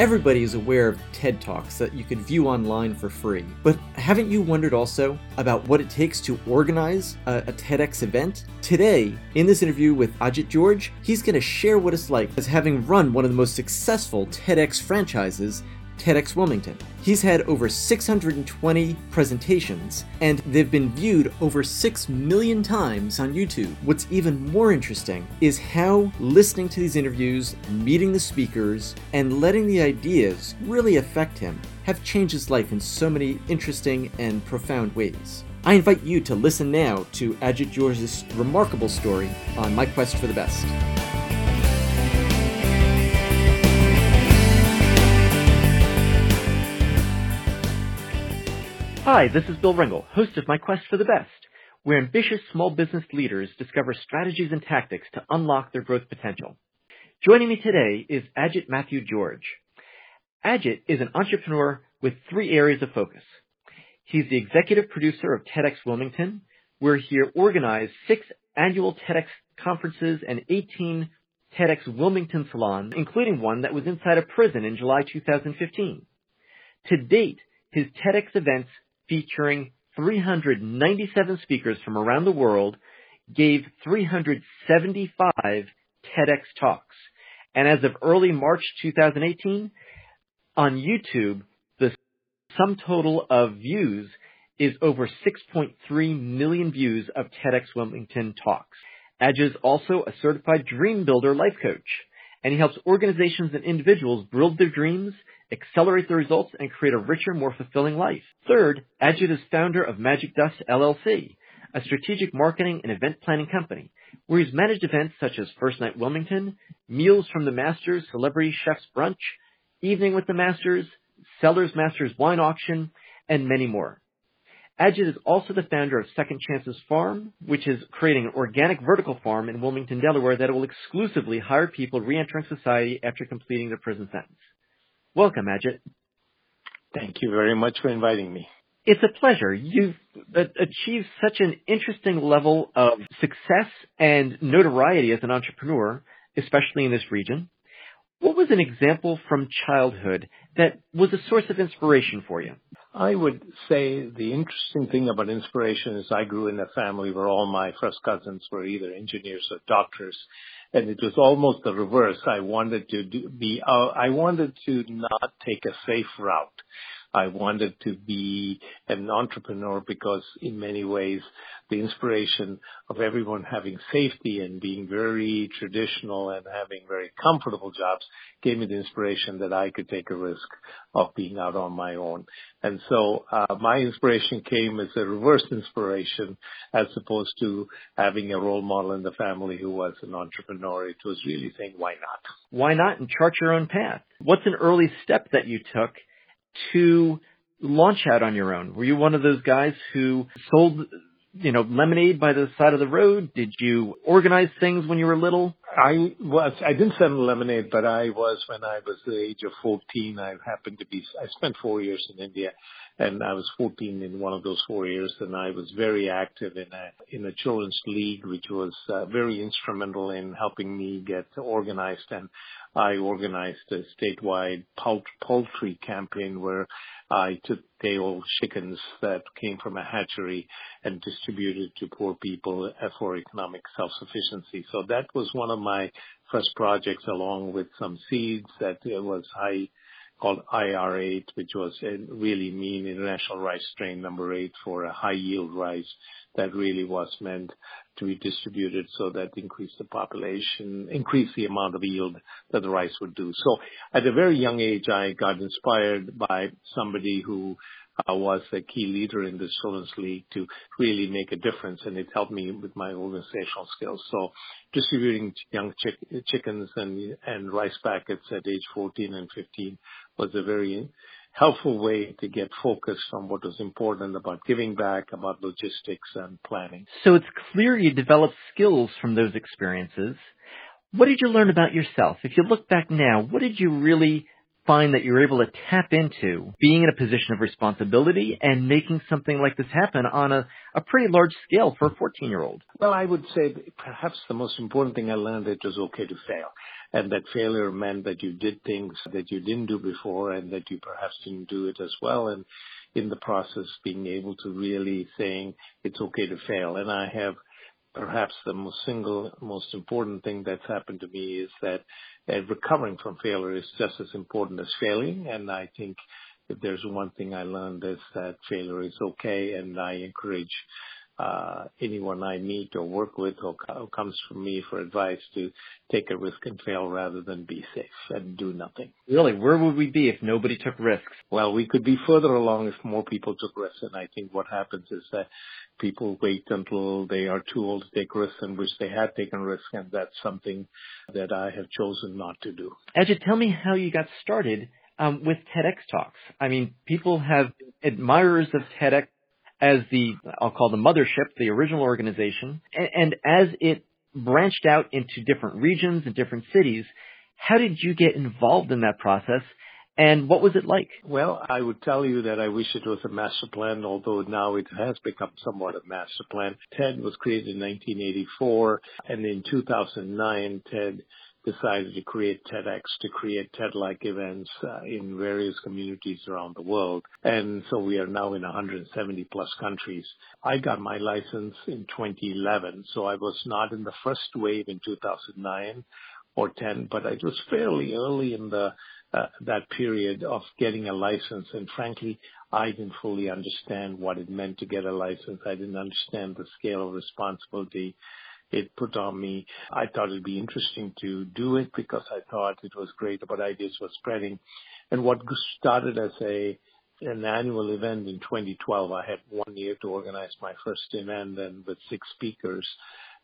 Everybody is aware of TED Talks that you could view online for free, but haven't you wondered also about what it takes to organize a, a TEDx event? Today, in this interview with Ajit George, he's going to share what it's like as having run one of the most successful TEDx franchises TEDx Wilmington. He's had over 620 presentations, and they've been viewed over 6 million times on YouTube. What's even more interesting is how listening to these interviews, meeting the speakers, and letting the ideas really affect him have changed his life in so many interesting and profound ways. I invite you to listen now to Ajit George's remarkable story on My Quest for the Best. Hi, this is Bill Ringle, host of My Quest for the Best, where ambitious small business leaders discover strategies and tactics to unlock their growth potential. Joining me today is Ajit Matthew George. Ajit is an entrepreneur with three areas of focus. He's the executive producer of TEDx Wilmington, where he organized six annual TEDx conferences and 18 TEDx Wilmington salons, including one that was inside a prison in July 2015. To date, his TEDx events featuring 397 speakers from around the world, gave 375 TEDx talks. And as of early March 2018, on YouTube, the sum total of views is over 6.3 million views of TEDx Wilmington talks. Ajit is also a certified dream builder life coach, and he helps organizations and individuals build their dreams accelerate the results, and create a richer, more fulfilling life. Third, Ajit is founder of Magic Dust LLC, a strategic marketing and event planning company, where he's managed events such as First Night Wilmington, Meals from the Masters Celebrity Chef's Brunch, Evening with the Masters, Sellers Masters Wine Auction, and many more. Ajit is also the founder of Second Chances Farm, which is creating an organic vertical farm in Wilmington, Delaware that will exclusively hire people re-entering society after completing their prison sentence. Welcome, Ajit. Thank you very much for inviting me. It's a pleasure. You've achieved such an interesting level of success and notoriety as an entrepreneur, especially in this region. What was an example from childhood that was a source of inspiration for you? I would say the interesting thing about inspiration is I grew in a family where all my first cousins were either engineers or doctors and it was almost the reverse. I wanted to do, be, uh, I wanted to not take a safe route. I wanted to be an entrepreneur because in many ways the inspiration of everyone having safety and being very traditional and having very comfortable jobs gave me the inspiration that I could take a risk of being out on my own. And so uh, my inspiration came as a reverse inspiration as opposed to having a role model in the family who was an entrepreneur. It was really saying, why not? Why not and chart your own path? What's an early step that you took to launch out on your own? Were you one of those guys who sold, you know, lemonade by the side of the road? Did you organize things when you were little? I was, I didn't sell lemonade, but I was when I was the age of 14. I happened to be, I spent four years in India and I was 14 in one of those four years and I was very active in a, in a children's league, which was uh, very instrumental in helping me get organized and I organized a statewide poultry campaign where I took day old chickens that came from a hatchery and distributed to poor people uh, for economic self-sufficiency. So that was one of my first projects along with some seeds that uh, was high called IR8, which was a really mean international rice strain number eight for a high yield rice that really was meant to be distributed so that increased the population, increased the amount of yield that the rice would do. So at a very young age, I got inspired by somebody who uh, was a key leader in the Children's League to really make a difference, and it helped me with my organizational skills. So distributing young chick- chickens and, and rice packets at age 14 and 15 was a very helpful way to get focused on what was important about giving back, about logistics and planning. So it's clear you developed skills from those experiences. What did you learn about yourself? If you look back now, what did you really find that you were able to tap into being in a position of responsibility and making something like this happen on a, a pretty large scale for a 14 year old? Well, I would say perhaps the most important thing I learned it was okay to fail. And that failure meant that you did things that you didn't do before and that you perhaps didn't do it as well. And in the process, being able to really saying it's okay to fail. And I have perhaps the most single most important thing that's happened to me is that uh, recovering from failure is just as important as failing. And I think if there's one thing I learned is that failure is okay, and I encourage anyone I meet or work with or co- comes from me for advice to take a risk and fail rather than be safe and do nothing. Really, where would we be if nobody took risks? Well, we could be further along if more people took risks. And I think what happens is that people wait until they are too old to take risks and wish they had taken risks. And that's something that I have chosen not to do. Ajit, tell me how you got started um, with TEDx talks. I mean, people have admirers of TEDx as the, I'll call the mothership, the original organization, and, and as it branched out into different regions and different cities, how did you get involved in that process? And what was it like? Well, I would tell you that I wish it was a master plan, although now it has become somewhat a master plan. TED was created in 1984, and in 2009, TED decided to create TEDx to create TED-like events uh, in various communities around the world. And so we are now in 170 plus countries. I got my license in 2011, so I was not in the first wave in 2009 or 10, but it was fairly early in the uh, that period of getting a license. And frankly, I didn't fully understand what it meant to get a license. I didn't understand the scale of responsibility it put on me. I thought it'd be interesting to do it because I thought it was great about ideas were spreading. And what started as a an annual event in 2012, I had one year to organize my first event and with six speakers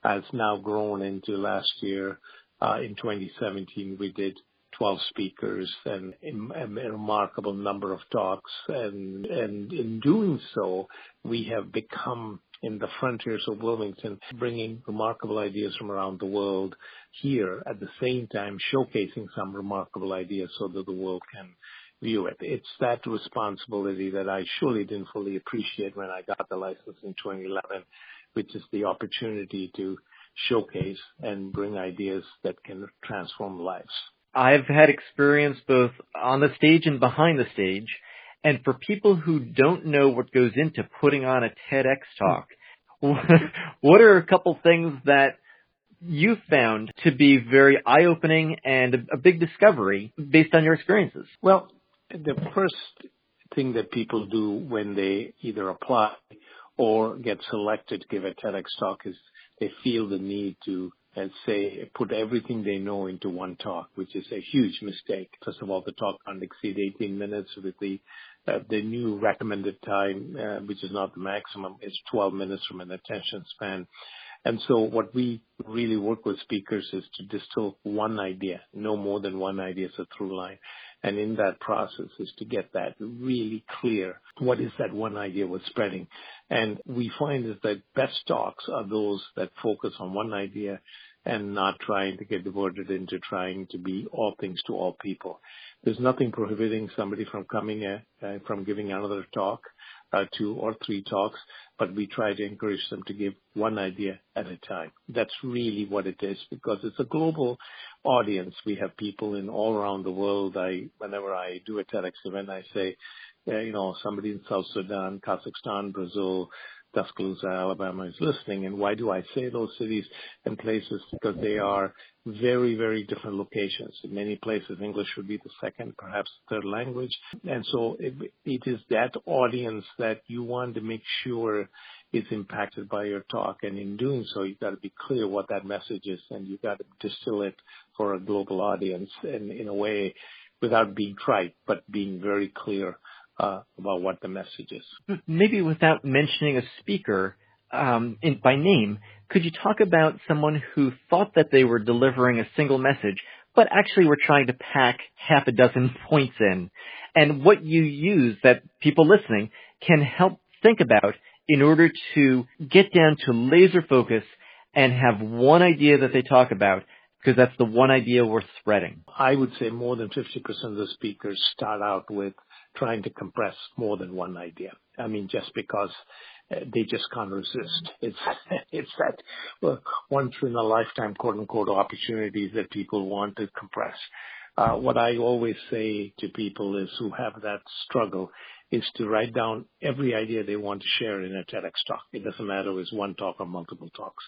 has now grown into last year. Uh, in 2017, we did 12 speakers and a remarkable number of talks. And, and in doing so, we have become in the frontiers of Wilmington, bringing remarkable ideas from around the world here at the same time showcasing some remarkable ideas so that the world can view it. It's that responsibility that I surely didn't fully appreciate when I got the license in 2011, which is the opportunity to showcase and bring ideas that can transform lives. I've had experience both on the stage and behind the stage. And for people who don't know what goes into putting on a TEDx talk, what are a couple things that you found to be very eye-opening and a big discovery based on your experiences? Well, the first thing that people do when they either apply or get selected to give a TEDx talk is they feel the need to and say put everything they know into one talk, which is a huge mistake. First of all, the talk can't exceed 18 minutes with the the new recommended time, uh, which is not the maximum, is 12 minutes from an attention span. And so what we really work with speakers is to distill one idea, no more than one idea as a through line. And in that process is to get that really clear. What is that one idea we're spreading? And we find is that best talks are those that focus on one idea and not trying to get diverted into trying to be all things to all people. There's nothing prohibiting somebody from coming, uh, uh, from giving another talk, uh, two or three talks, but we try to encourage them to give one idea at a time. That's really what it is because it's a global audience. We have people in all around the world. I, whenever I do a TEDx event, I say, you know, somebody in South Sudan, Kazakhstan, Brazil, Tuscaloosa, Alabama is listening. And why do I say those cities and places? Because they are very, very different locations. In many places, English would be the second, perhaps third language. And so it, it is that audience that you want to make sure is impacted by your talk. And in doing so, you've got to be clear what that message is and you've got to distill it for a global audience and in a way without being trite, but being very clear uh, about what the message is. Maybe without mentioning a speaker um, in, by name, could you talk about someone who thought that they were delivering a single message, but actually were trying to pack half a dozen points in, and what you use that people listening can help think about in order to get down to laser focus and have one idea that they talk about because that's the one idea worth spreading? I would say more than 50% of the speakers start out with trying to compress more than one idea. I mean, just because uh, they just can't resist. It's it's that well, once in a lifetime quote unquote opportunities that people want to compress. Uh, what I always say to people is who have that struggle is to write down every idea they want to share in a TEDx talk. It doesn't matter if it's one talk or multiple talks.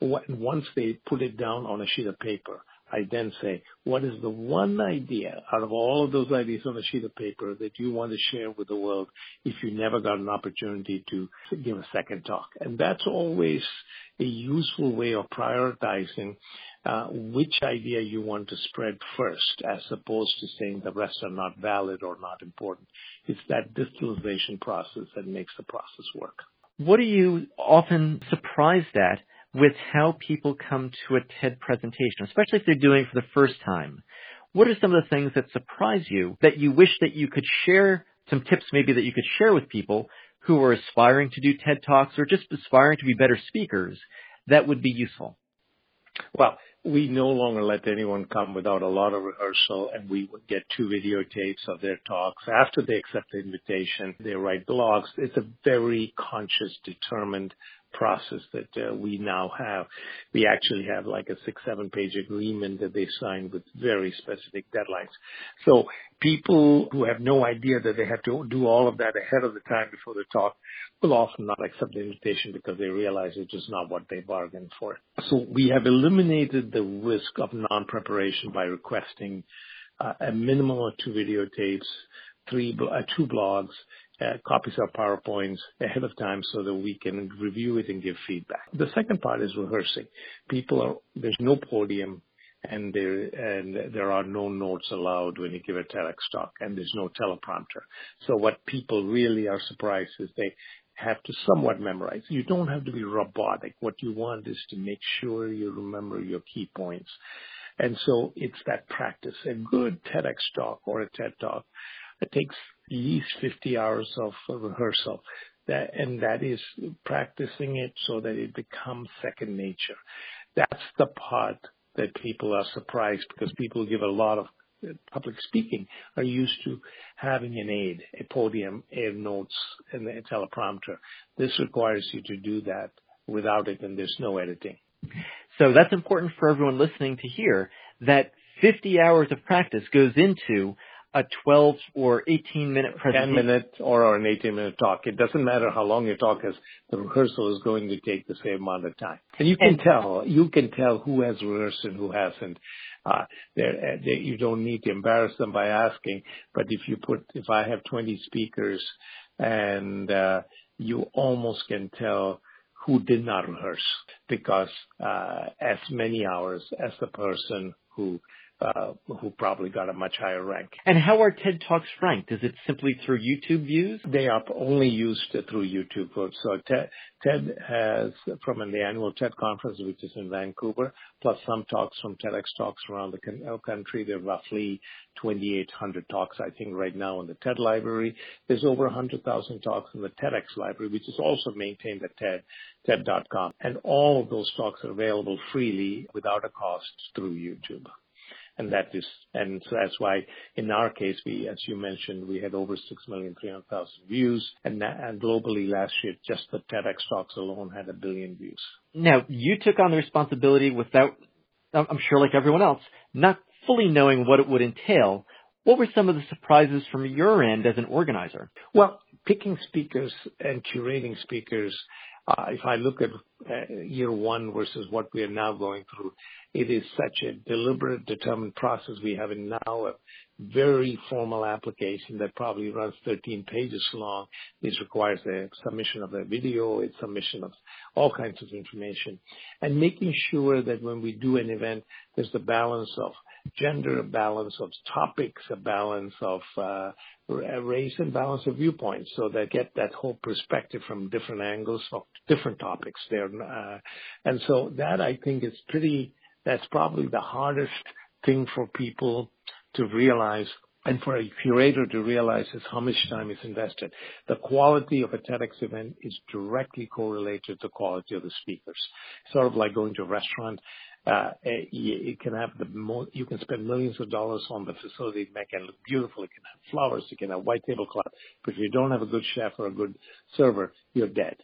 Once they put it down on a sheet of paper, I then say, what is the one idea out of all of those ideas on a sheet of paper that you want to share with the world if you never got an opportunity to give a second talk? And that's always a useful way of prioritizing uh, which idea you want to spread first as opposed to saying the rest are not valid or not important. It's that distillation process that makes the process work. What are you often surprised at with how people come to a TED presentation, especially if they're doing it for the first time. What are some of the things that surprise you that you wish that you could share some tips maybe that you could share with people who are aspiring to do TED Talks or just aspiring to be better speakers that would be useful? Well, we no longer let anyone come without a lot of rehearsal and we would get two videotapes of their talks. After they accept the invitation, they write blogs. It's a very conscious, determined process that uh, we now have. We actually have like a six, seven page agreement that they signed with very specific deadlines. So people who have no idea that they have to do all of that ahead of the time before the talk will often not accept the invitation because they realize it's just not what they bargained for. So we have eliminated the risk of non-preparation by requesting uh, a minimum of two videotapes, three, uh, two blogs, Uh, copies of PowerPoints ahead of time so that we can review it and give feedback. The second part is rehearsing. People are, there's no podium and there, and there are no notes allowed when you give a TEDx talk and there's no teleprompter. So what people really are surprised is they have to somewhat memorize. You don't have to be robotic. What you want is to make sure you remember your key points. And so it's that practice. A good TEDx talk or a TED talk it takes least 50 hours of rehearsal. That, and that is practicing it so that it becomes second nature. That's the part that people are surprised because people give a lot of uh, public speaking are used to having an aid, a podium, air notes, and a teleprompter. This requires you to do that without it, and there's no editing. So that's important for everyone listening to hear that 50 hours of practice goes into a 12 or 18 minute presentation. 10 minute or an 18 minute talk. It doesn't matter how long your talk is. The rehearsal is going to take the same amount of time. And you can and, tell, you can tell who has rehearsed and who hasn't. Uh, they, you don't need to embarrass them by asking, but if you put, if I have 20 speakers and, uh, you almost can tell who did not rehearse because, uh, as many hours as the person who uh, who probably got a much higher rank. And how are TED Talks ranked? Is it simply through YouTube views? They are only used through YouTube. So TED, TED has, from the annual TED conference, which is in Vancouver, plus some talks from TEDx talks around the uh, country. There are roughly 2,800 talks, I think, right now in the TED library. There's over 100,000 talks in the TEDx library, which is also maintained at TED, TED.com. And all of those talks are available freely without a cost through YouTube and that is and so that's why in our case we as you mentioned we had over six million three hundred thousand views and, and globally last year just the TEDx talks alone had a billion views. Now you took on the responsibility without I'm sure like everyone else not fully knowing what it would entail. What were some of the surprises from your end as an organizer? Well, picking speakers and curating speakers if I look at uh, year one versus what we are now going through, it is such a deliberate, determined process. We have now a very formal application that probably runs 13 pages long. This requires a submission of a video, a submission of all kinds of information, and making sure that when we do an event, there's the balance of gender, balance of topics, a balance of uh, race and balance of viewpoints so they get that whole perspective from different angles of different topics there. Uh, and so that I think is pretty, that's probably the hardest thing for people to realize and for a curator to realize is how much time is invested. The quality of a TEDx event is directly correlated to the quality of the speakers. Sort of like going to a restaurant you can have the mo- you can spend millions of dollars on the facility, make it look beautiful. You can have flowers, you can have white tablecloth, but if you don't have a good chef or a good server, you're dead.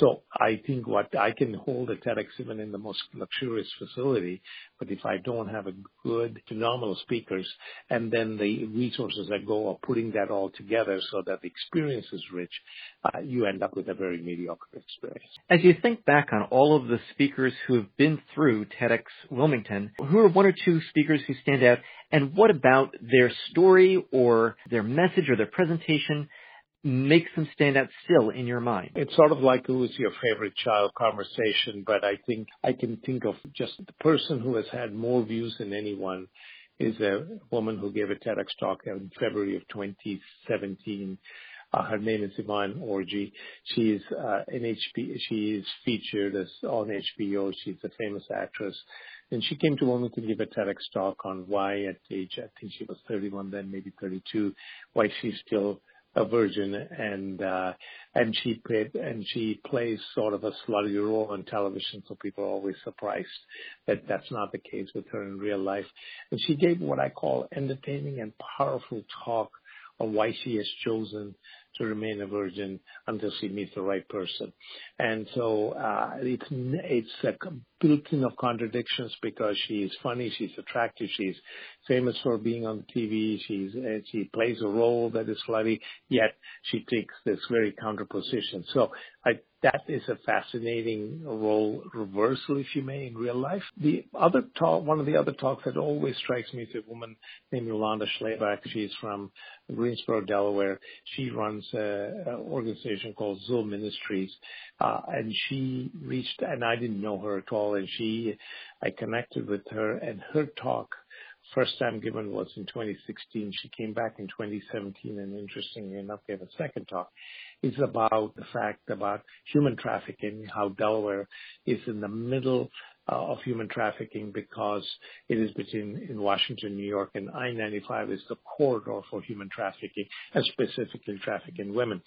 So I think what I can hold a TEDx even in the most luxurious facility, but if I don't have a good, phenomenal speakers and then the resources that go of putting that all together so that the experience is rich, uh, you end up with a very mediocre experience. As you think back on all of the speakers who have been through TEDx Wilmington, who are one or two speakers who stand out, and what about their story or their message or their presentation makes them stand out still in your mind? It's sort of like who is your favorite child conversation, but I think I can think of just the person who has had more views than anyone is a woman who gave a TEDx talk in February of 2017. Uh, her name is Yvonne Orji. She's uh, an. She is featured as on HBO. She's a famous actress, and she came to Wilmington to give a TEDx talk on why, at age I think she was 31 then, maybe 32, why she's still virgin and uh and she played and she plays sort of a slutty role on television so people are always surprised that that's not the case with her in real life and she gave what i call entertaining and powerful talk on why she has chosen to remain a virgin until she meets the right person. And so uh, it's it's a built-in of contradictions because she's funny, she's attractive, she's famous for being on TV, she's uh, she plays a role that is slutty, yet she takes this very counter position. So I that is a fascinating role reversal, if you may, in real life. The other talk, one of the other talks that always strikes me is a woman named Yolanda Schlabach. She's from Greensboro, Delaware. She runs an organization called Zoe Ministries, uh, and she reached, and I didn't know her at all, and she, I connected with her, and her talk first time given was in 2016. She came back in 2017 and interestingly enough gave a second talk. It's about the fact about human trafficking, how Delaware is in the middle of human trafficking because it is between in Washington, New York, and I-95 is the corridor for human trafficking, and specifically trafficking women.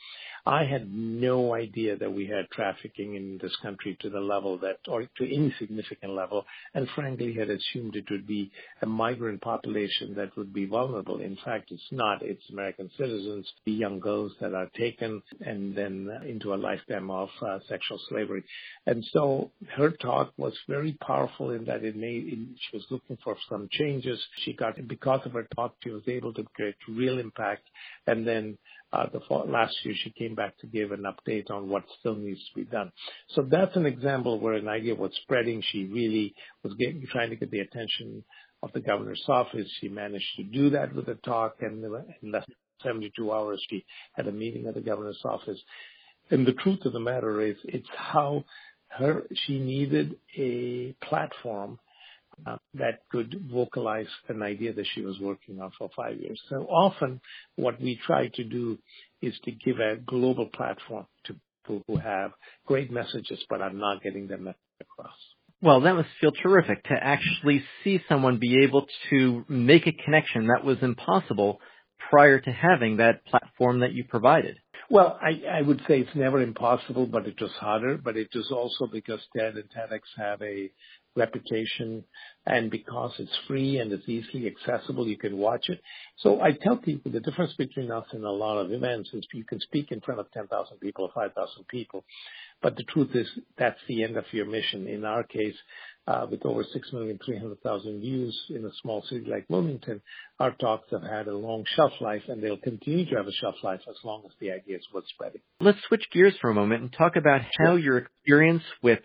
I had no idea that we had trafficking in this country to the level that, or to any significant level, and frankly had assumed it would be a migrant population that would be vulnerable. In fact, it's not. It's American citizens, the young girls that are taken and then into a lifetime of uh, sexual slavery. And so her talk was very very powerful in that it made, she was looking for some changes. She got, because of her talk, she was able to create real impact. And then uh, the fall, last year she came back to give an update on what still needs to be done. So that's an example where an idea was spreading. She really was getting, trying to get the attention of the governor's office. She managed to do that with a talk, and in less than 72 hours, she had a meeting at the governor's office. And the truth of the matter is, it's how she needed a platform uh, that could vocalize an idea that she was working on for five years. So often, what we try to do is to give a global platform to people who have great messages but are not getting message across. Well, that must feel terrific to actually see someone be able to make a connection that was impossible prior to having that platform that you provided. Well, I, would say it's never impossible, but it was harder. But it was also because TED and TEDx have a reputation and because it's free and it's easily accessible, you can watch it. So I tell people the difference between us and a lot of events is you can speak in front of 10,000 people or 5,000 people. But the truth is that's the end of your mission. In our case, Uh, with over 6,300,000 views in a small city like Wilmington, our talks have had a long shelf life and they'll continue to have a shelf life as long as the idea is worth spreading. Let's switch gears for a moment and talk about how your experience with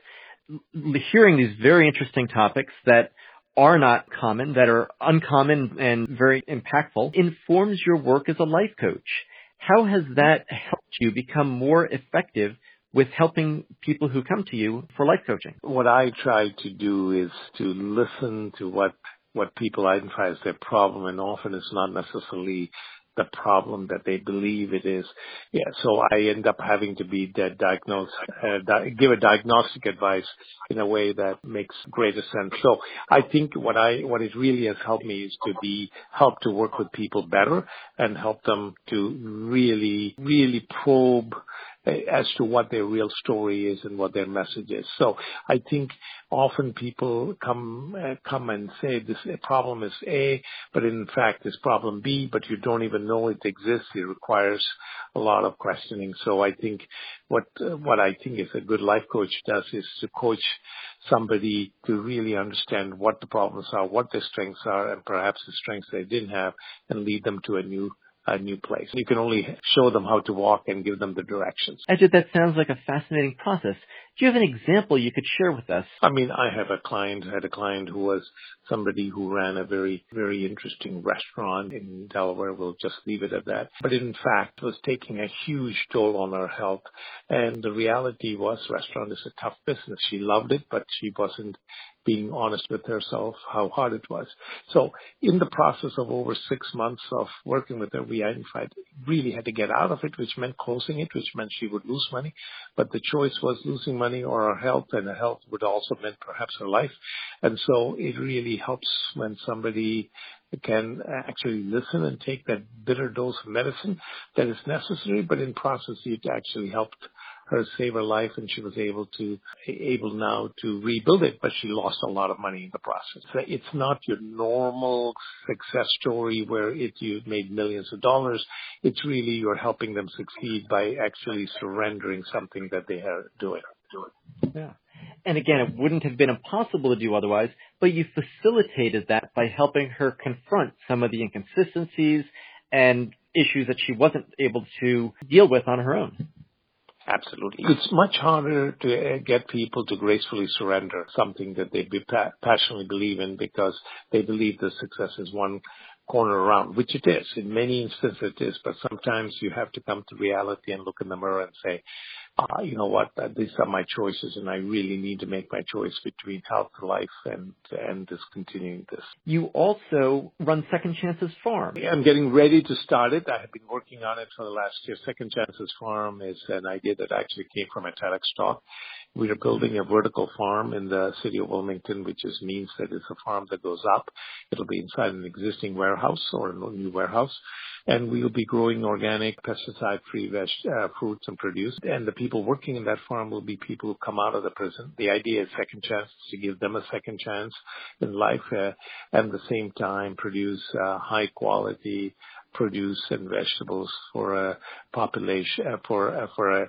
hearing these very interesting topics that are not common, that are uncommon and very impactful, informs your work as a life coach. How has that helped you become more effective with helping people who come to you for life coaching? What I try to do is to listen to what what people identify as their problem, and often it's not necessarily the problem that they believe it is. Yeah, so I end up having to be that diagnose, uh, di- give a diagnostic advice in a way that makes greater sense. So I think what I, what it really has helped me is to be, help to work with people better and help them to really, really probe as to what their real story is and what their message is. So I think often people come uh, come and say this problem is A, but in fact it's problem B, but you don't even know it exists. It requires a lot of questioning. So I think what uh, what I think is a good life coach does is to coach somebody to really understand what the problems are, what their strengths are, and perhaps the strengths they didn't have, and lead them to a new a new place. You can only show them how to walk and give them the directions. Ajit, that sounds like a fascinating process. Do you have an example you could share with us? I mean, I have a client, had a client who was somebody who ran a very, very interesting restaurant in Delaware. We'll just leave it at that. But in fact, was taking a huge toll on her health. And the reality was restaurant is a tough business. She loved it, but she wasn't being honest with herself how hard it was. So in the process of over six months of working with her, we identified really had to get out of it, which meant closing it, which meant she would lose money. But the choice was losing money or her health, and her health would also meant perhaps her life. And so it really helps when somebody can actually listen and take that bitter dose of medicine that is necessary, but in process it actually helped her save her life and she was able to able now to rebuild it, but she lost a lot of money in the process. So it's not your normal success story where it you made millions of dollars. It's really you're helping them succeed by actually surrendering something that they are doing. Yeah. And again, it wouldn't have been impossible to do otherwise, but you facilitated that by helping her confront some of the inconsistencies and issues that she wasn't able to deal with on her own. Absolutely. It's much harder to uh, get people to gracefully surrender something that they be passionately believe in because they believe the success is one corner around, which it is. In many instances it is, but sometimes you have to come to reality and look in the mirror and say, uh, you know what, uh, these are my choices and I really need to make my choice between health, life, and, and discontinuing this. You also run Second Chances Farm. I'm getting ready to start it. I have been working on it for the last year. Second Chances Farm is an idea that actually came from a TEDx talk. We are building a vertical farm in the city of Wilmington, which is, means that it's a farm that goes up. It'll be inside an existing warehouse or a new warehouse and we'll be growing organic, pesticide-free veg, uh, fruits and produce. And the people working in that farm will be people who come out of the prison. The idea is second chance to give them a second chance in life, uh, and at the same time produce uh, high quality produce and vegetables for a population for for a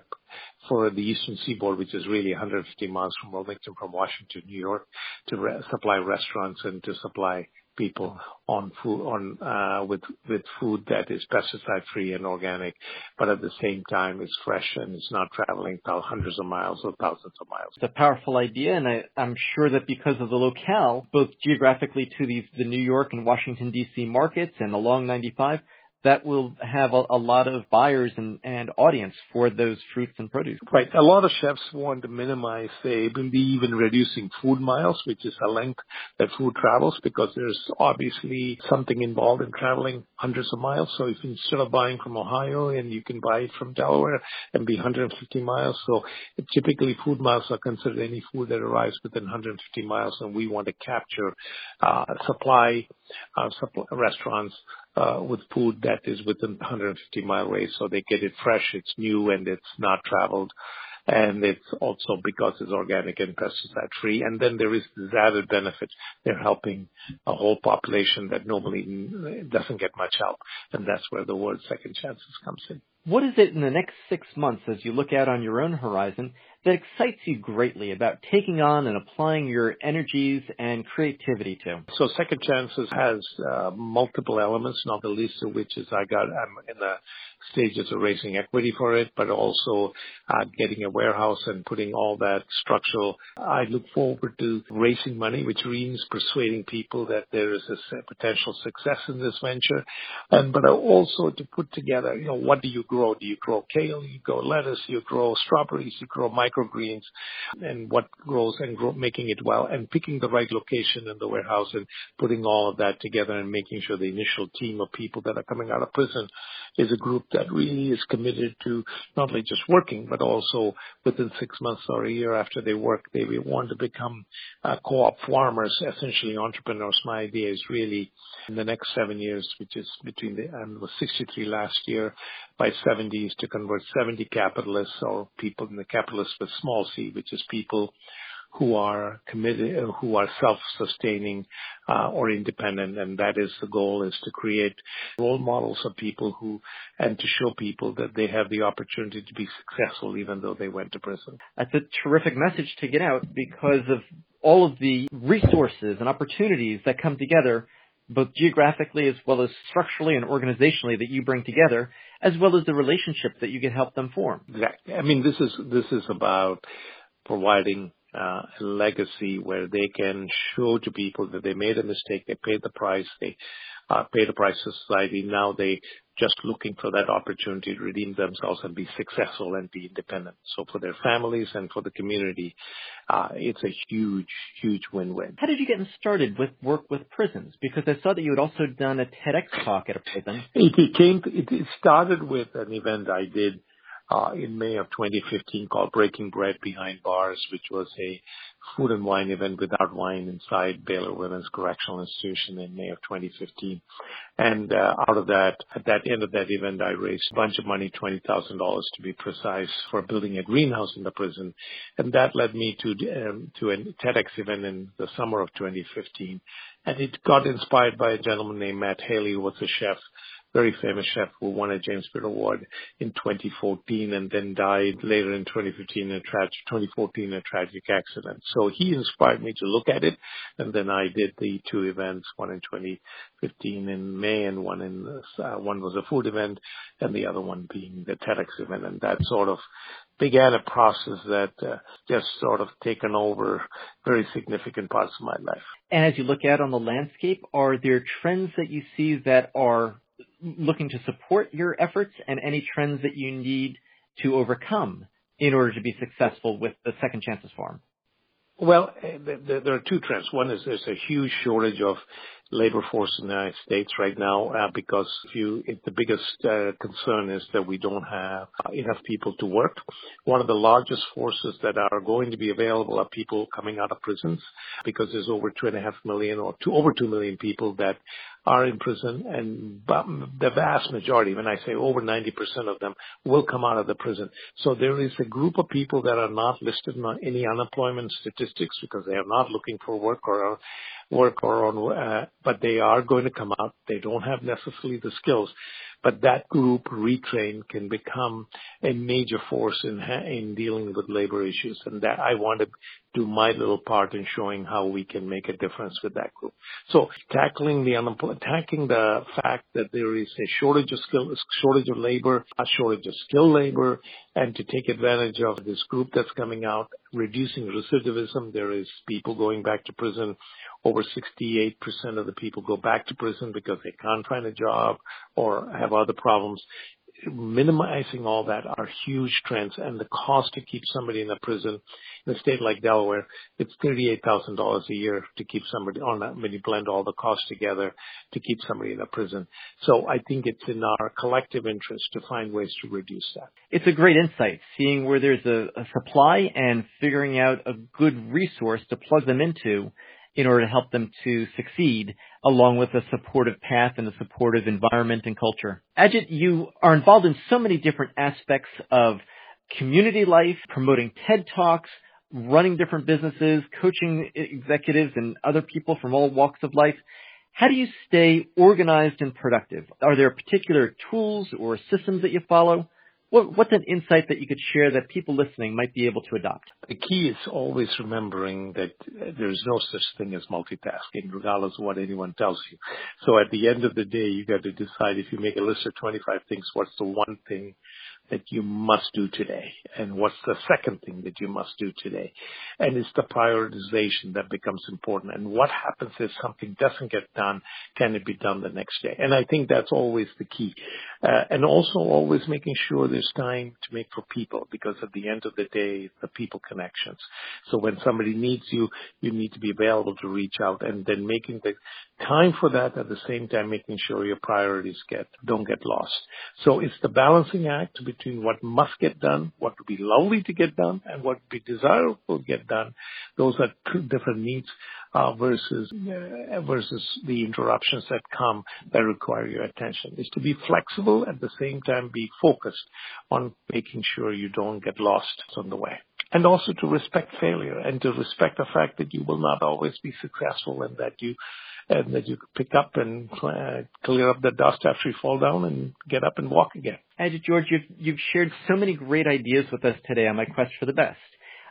for the Eastern Seaboard, which is really 150 miles from Wilmington, from Washington, New York, to supply restaurants and to supply people on food on uh, with with food that is pesticide free and organic, but at the same time it's fresh and it's not traveling hundreds of miles or thousands of miles. It's a powerful idea, and I, I'm sure that because of the locale, both geographically to the the New York and Washington D.C. markets and along 95, that will have a, a lot of buyers and, and audience for those fruits and produce. Right. A lot of chefs want to minimize, say, maybe even reducing food miles, which is a length that food travels because there's obviously something involved in traveling hundreds of miles. So if instead of buying from Ohio and you can buy it from Delaware and be 150 miles. So typically food miles are considered any food that arrives within 150 miles and we want to capture uh, supply uh, supply, restaurants Uh, with food that is within 150 mile range, so they get it fresh, it's new, and it's not traveled. And it's also because it's organic and pesticide free. And then there is this added benefit. They're helping a whole population that normally doesn't get much help. And that's where the word second chances comes in. What is it in the next six months as you look out on your own horizon that excites you greatly about taking on and applying your energies and creativity to? So Second Chances has uh, multiple elements, not the least of which is I got I'm in the stages of raising equity for it, but also uh, getting a warehouse and putting all that structural. I look forward to raising money, which means persuading people that there is a potential success in this venture, and but also to put together, you know, what do you grow? Do you grow kale? You grow lettuce? You grow strawberries? You grow microgreens and what grows and grow, making it well and picking the right location in the warehouse and putting all of that together and making sure the initial team of people that are coming out of prison is a group that really is committed to not only just working, but also within six months or a year after they work, they want to become uh, co-op farmers, essentially entrepreneurs. My idea is really in the next seven years, which is between the, I was 63 last year, by 70s to convert 70 capitalists or people in the capitalists with small c, which is people who are committed, who are self-sustaining uh, or independent, and that is the goal: is to create role models of people who, and to show people that they have the opportunity to be successful even though they went to prison. That's a terrific message to get out because of all of the resources and opportunities that come together both geographically as well as structurally and organizationally that you bring together, as well as the relationship that you can help them form. Exactly. I mean, this is this is about providing uh, a legacy where they can show to people that they made a mistake, they paid the price, they uh, paid the price to society. Now they just looking for that opportunity to redeem themselves and be successful and be independent. So for their families and for the community, uh, it's a huge, huge win-win. How did you get started with work with prisons? Because I saw that you had also done a TEDx talk at a prison. It, it came. It, it started with an event I did in May of 2015 called Breaking Bread Behind Bars, which was a food and wine event without wine inside Baylor Women's Correctional Institution in May of 2015. And uh, out of that, at that end of that event, I raised a bunch of money, $20,000 to be precise, for building a greenhouse in the prison. And that led me to, um, to a TEDx event in the summer of 2015. And it got inspired by a gentleman named Matt Haley, who was a chef very famous chef who won a James Beard Award in 2014 and then died later in 2015 in a tragic 2014 in a tragic accident. So he inspired me to look at it, and then I did the two events, one in 2015 in May and one in uh, one was a food event, and the other one being the TEDx event, and that sort of began a process that uh, just sort of taken over very significant parts of my life. And as you look out on the landscape, are there trends that you see that are looking to support your efforts and any trends that you need to overcome in order to be successful with the Second Chances Farm? Well, there are two trends. One is there's a huge shortage of labor force in the United States right now uh, because you, the biggest uh, concern is that we don't have enough people to work. One of the largest forces that are going to be available are people coming out of prisons because there's over two and a half million or two, over two million people that are in prison and the vast majority, when I say over 90% of them, will come out of the prison. So there is a group of people that are not listed in any unemployment statistics because they are not looking for work or work or on, uh, but they are going to come out. They don't have necessarily the skills, but that group retrained can become a major force in in dealing with labor issues, and that I want to do my little part in showing how we can make a difference with that group. So tackling the unemployment, the fact that there is a shortage of skill, shortage of labor, a shortage of skilled labor, and to take advantage of this group that's coming out, reducing recidivism. There is people going back to prison over 68% of the people go back to prison because they can't find a job or have other problems. Minimizing all that are huge trends, and the cost to keep somebody in a prison in a state like Delaware, it's $38,000 a year to keep somebody on that when you blend all the costs together to keep somebody in a prison. So I think it's in our collective interest to find ways to reduce that. It's a great insight, seeing where there's a, a supply and figuring out a good resource to plug them into in order to help them to succeed along with a supportive path and a supportive environment and culture. Ajit, you are involved in so many different aspects of community life, promoting TED Talks, running different businesses, coaching executives and other people from all walks of life. How do you stay organized and productive? Are there particular tools or systems that you follow? What, what's an insight that you could share that people listening might be able to adopt? The key is always remembering that there's no such thing as multitasking, regardless of what anyone tells you. So at the end of the day, you got to decide if you make a list of 25 things, what's the one thing that you must do today? And what's the second thing that you must do today? And it's the prioritization that becomes important. And what happens if something doesn't get done? Can it be done the next day? And I think that's always the key. Uh, and also always making sure there's time to make for people because at the end of the day, the people connections. So when somebody needs you, you need to be available to reach out and then making the time for that at the same time making sure your priorities get don't get lost. So it's the balancing act between what must get done, what would be lovely to get done, and what would be desirable to get done. Those are two different needs uh, versus uh, versus the interruptions that come that require your attention. Is to be flexible at the same time be focused on making sure you don't get lost on the way and also to respect failure and to respect the fact that you will not always be successful and that you and that you pick up and uh, clear up the dust after you fall down and get up and walk again. Ajit George, you've, you've shared so many great ideas with us today on my quest for the best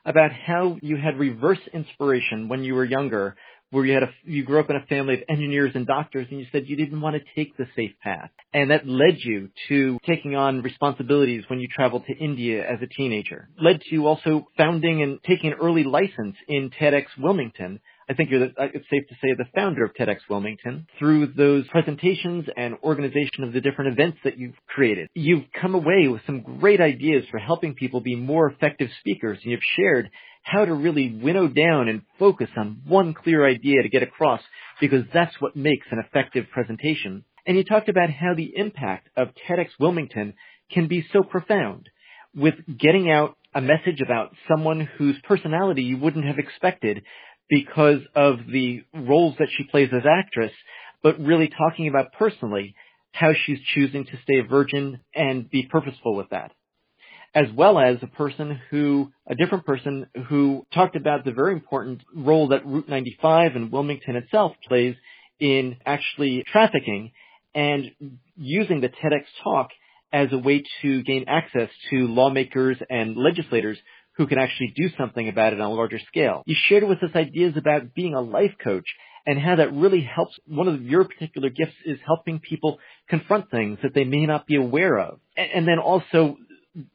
about how you had reverse inspiration when you were younger where you had a, you grew up in a family of engineers and doctors and you said you didn't want to take the safe path. And that led you to taking on responsibilities when you traveled to India as a teenager. Led to you also founding and taking an early license in TEDx Wilmington. I think you're the, uh, it's safe to say the founder of TEDx Wilmington through those presentations and organization of the different events that you've created. You've come away with some great ideas for helping people be more effective speakers and you've shared how to really winnow down and focus on one clear idea to get across because that's what makes an effective presentation. And you talked about how the impact of TEDx Wilmington can be so profound with getting out a message about someone whose personality you wouldn't have expected because of the roles that she plays as actress, but really talking about personally how she's choosing to stay a virgin and be purposeful with that. As well as a person who, a different person who talked about the very important role that Route 95 and Wilmington itself plays in actually trafficking and using the TEDx talk as a way to gain access to lawmakers and legislators who can actually do something about it on a larger scale. You shared with us ideas about being a life coach and how that really helps. One of your particular gifts is helping people confront things that they may not be aware of. And then also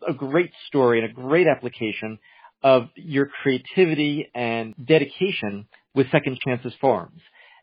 a great story and a great application of your creativity and dedication with Second Chances Farms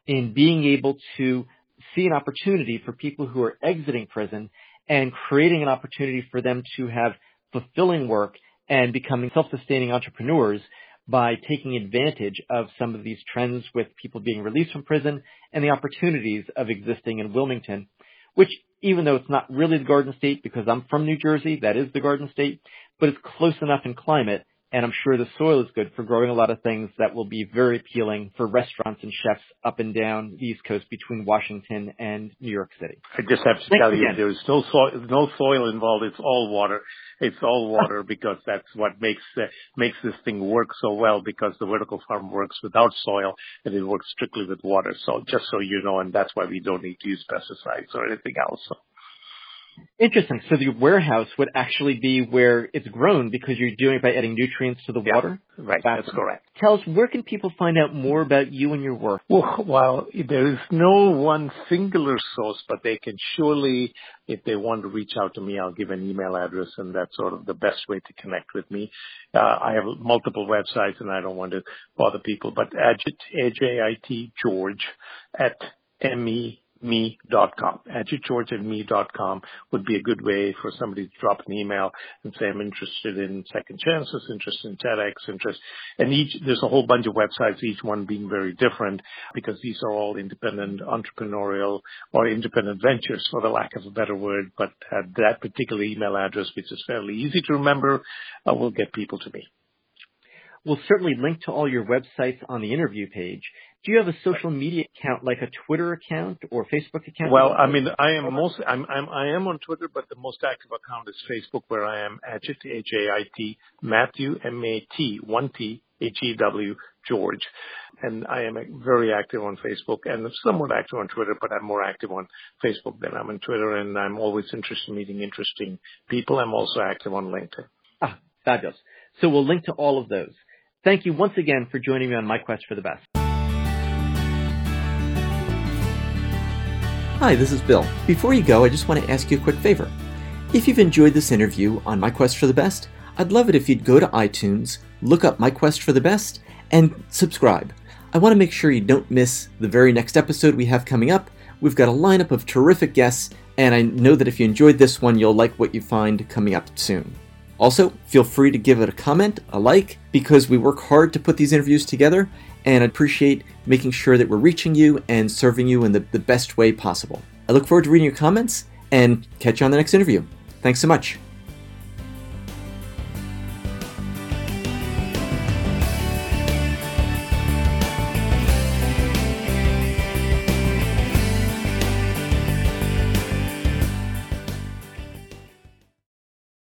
in being able to see an opportunity for people who are exiting prison and creating an opportunity for them to have fulfilling work and becoming self-sustaining entrepreneurs by taking advantage of some of these trends with people being released from prison and the opportunities of existing in Wilmington, which even though it's not really the Garden State because I'm from New Jersey, that is the Garden State, but it's close enough in climate and I'm sure the soil is good for growing a lot of things that will be very appealing for restaurants and chefs up and down the East Coast between Washington and New York City. I just have to Thanks tell you, there's no soil, no soil involved. It's all water. It's all water because that's what makes uh, makes this thing work so well. Because the vertical farm works without soil and it works strictly with water. So just so you know, and that's why we don't need to use pesticides or anything else. So. Interesting. So the warehouse would actually be where it's grown because you're doing it by adding nutrients to the Yeah. water? Right, that's correct. Tell us, where can people find out more about you and your work? Well, well, there is no one singular source, but they can surely, if they want to reach out to me, I'll give an email address, and that's sort of the best way to connect with me. Uh, I have multiple websites, and I don't want to bother people, but Ajit, A-J-I-T, George, at M-E me.com. AjitGeorge@me.com would be a good way for somebody to drop an email and say, I'm interested in second chances, interested in TEDx, interest. And each, there's a whole bunch of websites, each one being very different because these are all independent entrepreneurial or independent ventures for the lack of a better word. But uh, that particular email address, which is fairly easy to remember, uh, will get people to me. We'll certainly link to all your websites on the interview page. Do you have a social media account like a Twitter account or Facebook account? Well, I mean, I am most, I'm, I'm, I am on Twitter, but the most active account is Facebook, where I am Ajit, H-A-I-T, Matthew, M-A-T, one T, H-E-W, George. And I am very active on Facebook and somewhat active on Twitter, but I'm more active on Facebook than I'm on Twitter. And I'm always interested in meeting interesting people. I'm also active on LinkedIn. Ah, fabulous. So we'll link to all of those. Thank you once again for joining me on my quest for the best. Hi, this is Bill. Before you go, I just want to ask you a quick favor. If you've enjoyed this interview on My Quest for the Best, I'd love it if you'd go to iTunes, look up My Quest for the Best, and subscribe. I want to make sure you don't miss the very next episode we have coming up. We've got a lineup of terrific guests, and I know that if you enjoyed this one, you'll like what you find coming up soon. Also, feel free to give it a comment, a like, because we work hard to put these interviews together, and I appreciate making sure that we're reaching you and serving you in the, the best way possible. I look forward to reading your comments and catch you on the next interview. Thanks so much.